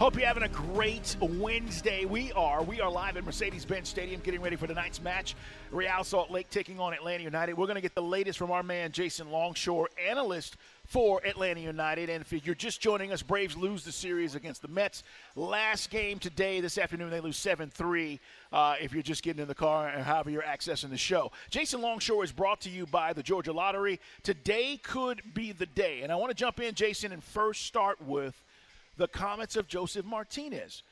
Hope you're having a great Wednesday. We are. We are live at Mercedes Benz Stadium getting ready for tonight's match. Real Salt Lake taking on Atlanta United. We're going to get the latest from our man, Jason Longshore, analyst for Atlanta United. And if you're just joining us, Braves lose the series against the Mets. Last game today, this afternoon, they lose 7 3. Uh, if you're just getting in the car and however you're accessing the show. Jason Longshore is brought to you by the Georgia Lottery. Today could be the day. And I want to jump in, Jason, and first start with the comments of Josef Martinez.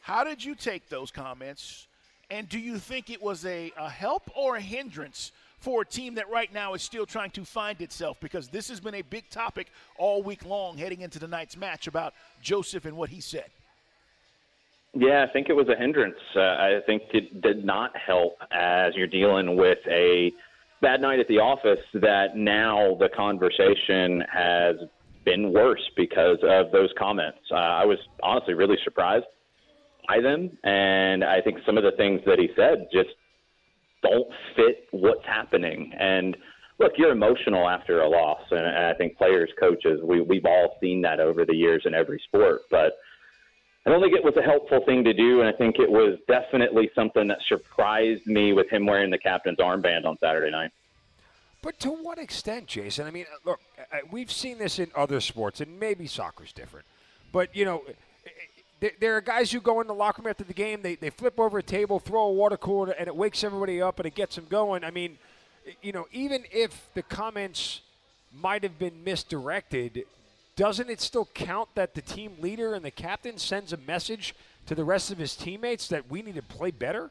How did you take those comments? And do you think it was a, a help or a hindrance for a team that right now is still trying to find itself? Because this has been a big topic all week long heading into tonight's match about Joseph and what he said. Yeah, I think it was a hindrance. Uh, I think it did not help as you're dealing with a bad night at the office that now the conversation has been worse because of those comments. Uh, I was honestly really surprised by them, and I think some of the things that he said just don't fit what's happening. And look, you're emotional after a loss, and, and I think players, coaches, we we've all seen that over the years in every sport, but. I don't think it was a helpful thing to do, and I think it was definitely something that surprised me with him wearing the captain's armband on Saturday night. But to what extent, Jason? I mean, uh, look, uh, uh, we've seen this in other sports, and maybe soccer's different. But, you know, there are guys who go in the locker room after the game, they, they flip over a table, throw a water cooler, and it wakes everybody up and it gets them going. I mean, you know, even if the comments might have been misdirected, doesn't it still count that the team leader and the captain sends a message to the rest of his teammates that we need to play better?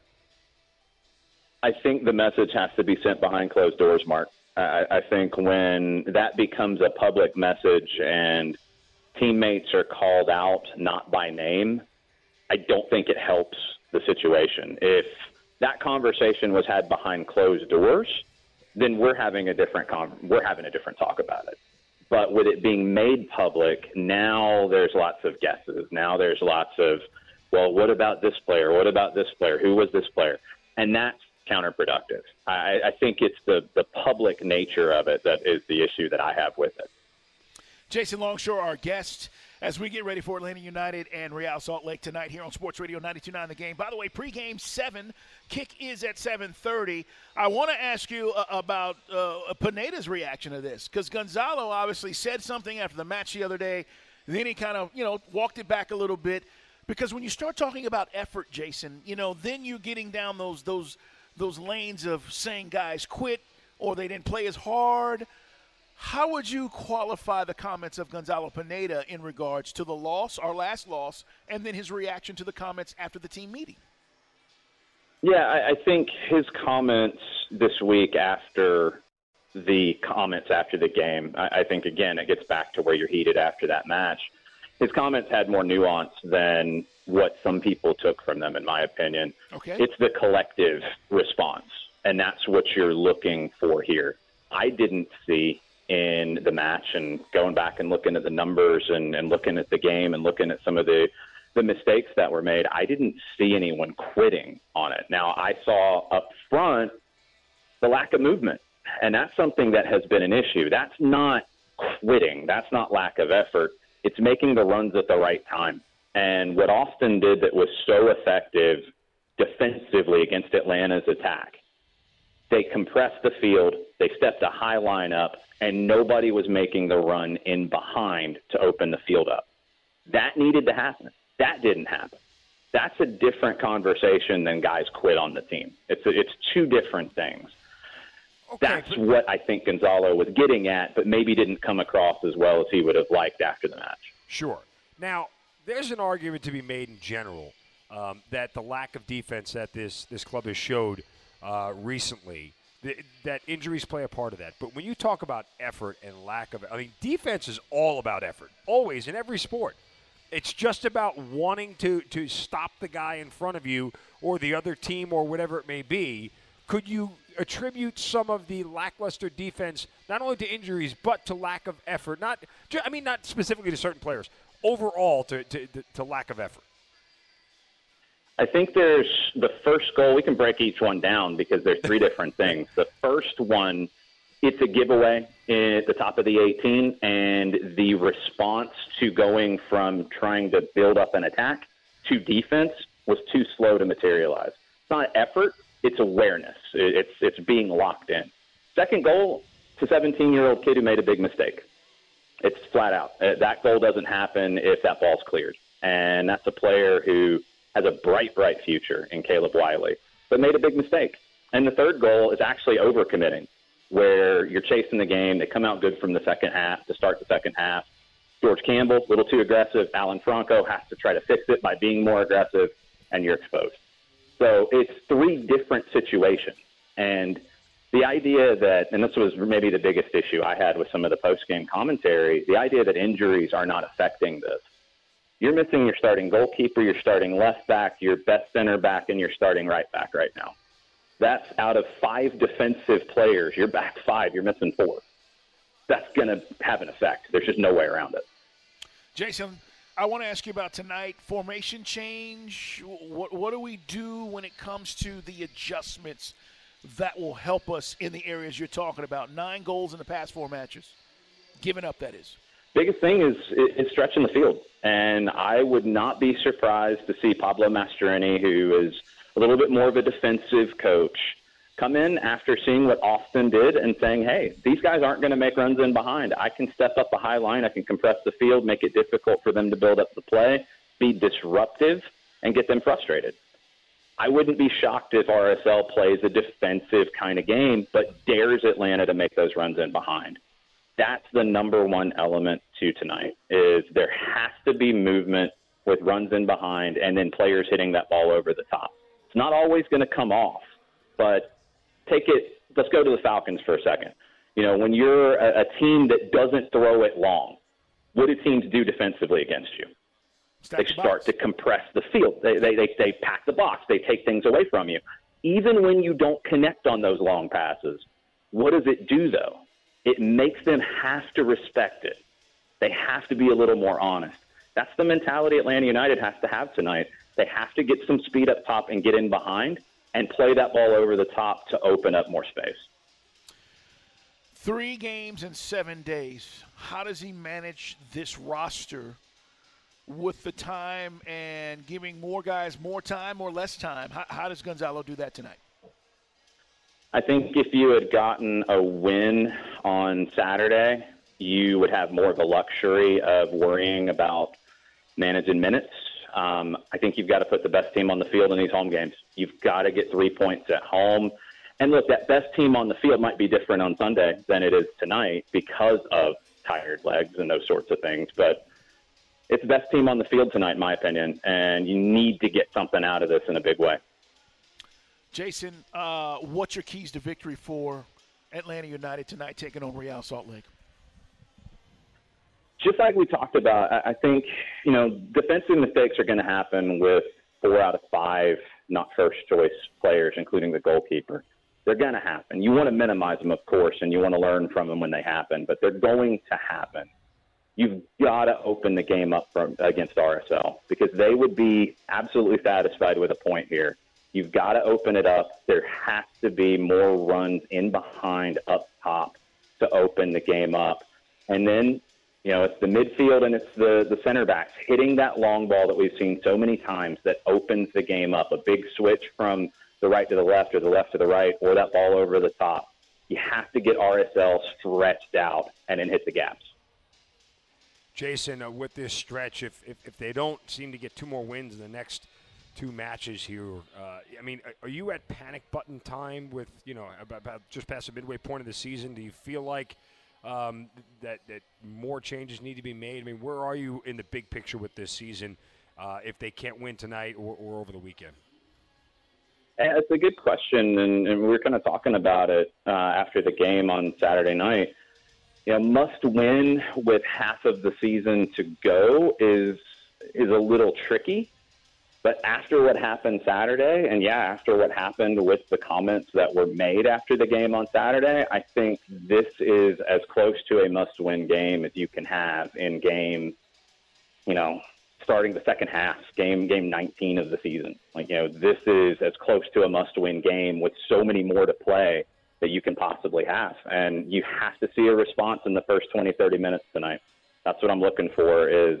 I think the message has to be sent behind closed doors, Mark. I, I think when that becomes a public message and teammates are called out not by name, I don't think it helps the situation. If that conversation was had behind closed doors, then we're having a different con- we're having a different talk about it. But with it being made public, now there's lots of guesses. Now there's lots of, well, what about this player? What about this player? Who was this player? And that's counterproductive. I, I think it's the, the public nature of it that is the issue that I have with it. Jason Longshore, our guest, as we get ready for Atlanta United and Real Salt Lake tonight here on Sports Radio 92.9 The Game. By the way, pregame 7, kick is at 7.30. I want to ask you uh, about uh, Pineda's reaction to this because Gonzalo obviously said something after the match the other day. Then he kind of, you know, walked it back a little bit because when you start talking about effort, Jason, you know, then you're getting down those those – those lanes of saying guys quit or they didn't play as hard. How would you qualify the comments of Gonzalo Pineda in regards to the loss, our last loss, and then his reaction to the comments after the team meeting? Yeah, I, I think his comments this week after the comments after the game, I, I think, again, it gets back to where you're heated after that match. His comments had more nuance than what some people took from them, in my opinion. Okay. It's the collective response, and that's what you're looking for here. I didn't see in the match and going back and looking at the numbers and, and looking at the game and looking at some of the the mistakes that were made, I didn't see anyone quitting on it. Now I saw up front the lack of movement, and that's something that has been an issue. That's not quitting. That's not lack of effort. It's making the runs at the right time. And what Austin did that was so effective defensively against Atlanta's attack they compressed the field, they stepped a high line up, and nobody was making the run in behind to open the field up. That needed to happen. That didn't happen. That's a different conversation than guys quit on the team. It's it's two different things. Okay, That's what I think Gonzalo was getting at, but maybe didn't come across as well as he would have liked after the match. Sure. Now, there's an argument to be made in general um, that the lack of defense that this this club has showed uh, recently. Th- that injuries play a part of that. But when you talk about effort and lack of, I mean, defense is all about effort, always in every sport. It's just about wanting to to stop the guy in front of you or the other team or whatever it may be. Could you attribute some of the lackluster defense not only to injuries but to lack of effort? Not, I mean, not specifically to certain players. Overall, to, to, to lack of effort. I think there's the first goal. We can break each one down because there's three different things. The first one, it's a giveaway at the top of the 18, and the response to going from trying to build up an attack to defense was too slow to materialize. It's not effort; it's awareness. It's it's being locked in. Second goal, it's a 17-year-old kid who made a big mistake. It's flat out. Uh, that goal doesn't happen if that ball's cleared, and that's a player who has a bright, bright future in Caleb Wiley, but made a big mistake. And the third goal is actually overcommitting, where you're chasing the game. They come out good from the second half to start the second half. George Campbell, a little too aggressive. Alan Franco has to try to fix it by being more aggressive, and you're exposed. So it's three different situations. And the idea that, and this was maybe the biggest issue I had with some of the post game commentary, the idea that injuries are not affecting this you're missing your starting goalkeeper, your starting left back, your best center back, and your starting right back right now. That's out of five defensive players. You're back five. You're missing four. That's going to have an effect. There's just no way around it. Jason, I want to ask you about tonight. Formation change. What what do we do when it comes to the adjustments that will help us in the areas you're talking about? Nine goals in the past four matches, given up that is biggest thing is is stretching the field, and I would not be surprised to see Pablo Mastroeni, who is a little bit more of a defensive coach, come in after seeing what Austin did and saying, "Hey, these guys aren't going to make runs in behind. I can step up the high line. I can compress the field, make it difficult for them to build up the play, be disruptive, and get them frustrated." I wouldn't be shocked if RSL plays a defensive kind of game, but dares Atlanta to make those runs in behind that's the number one element to tonight is there has to be movement with runs in behind and then players hitting that ball over the top. It's not always going to come off, but take it. Let's go to the Falcons for a second. You know, when you're a, a team that doesn't throw it long, what do teams do defensively against you? Stack they the start box. to compress the field. They, they, they, they pack the box. They take things away from you. Even when you don't connect on those long passes, what does it do though? it makes them have to respect it. They have to be a little more honest. That's the mentality Atlanta United has to have tonight. They have to get some speed up top and get in behind and play that ball over the top to open up more space. Three games in seven days. How does he manage this roster with the time and giving more guys more time or less time? How, how does Gonzalo do that tonight? I think if you had gotten a win on Saturday, you would have more of a luxury of worrying about managing minutes. Um, I think you've got to put the best team on the field in these home games. You've got to get three points at home. And look, that best team on the field might be different on Sunday than it is tonight because of tired legs and those sorts of things. But it's the best team on the field tonight, in my opinion, and you need to get something out of this in a big way. Jason, uh, what's your keys to victory for Atlanta United tonight taking on Real Salt Lake? Just like we talked about, I think, you know, defensive mistakes are going to happen with four out of five not first choice players, including the goalkeeper. They're going to happen. You want to minimize them, of course, and you want to learn from them when they happen, but they're going to happen. You've got to open the game up from, against RSL because they would be absolutely satisfied with a point here. You've got to open it up. There has to be more runs in behind up top to open the game up. And then, you know, it's the midfield and it's the, the center backs hitting that long ball that we've seen so many times that opens the game up. A big switch from the right to the left or the left to the right or that ball over the top. You have to get RSL stretched out and then hit the gaps. Jason, uh, with this stretch, if, if, if they don't seem to get two more wins in the next two matches here, uh, I mean, are you at panic button time with, you know, about, about just past the midway point of the season? Do you feel like um, that, that more changes need to be made? I mean, where are you in the big picture with this season uh, if they can't win tonight or, or over the weekend? It's a good question, and, and we were kind of talking about it uh, after the game on Saturday night. You know, must win with half of the season to go is is a little tricky. But after what happened Saturday, and yeah, after what happened with the comments that were made after the game on Saturday, I think this is as close to a must-win game as you can have in game, you know, starting the second half, game game 19 of the season. Like you know, this is as close to a must-win game with so many more to play that you can possibly have, and you have to see a response in the first 20, 30 minutes tonight. That's what I'm looking for. Is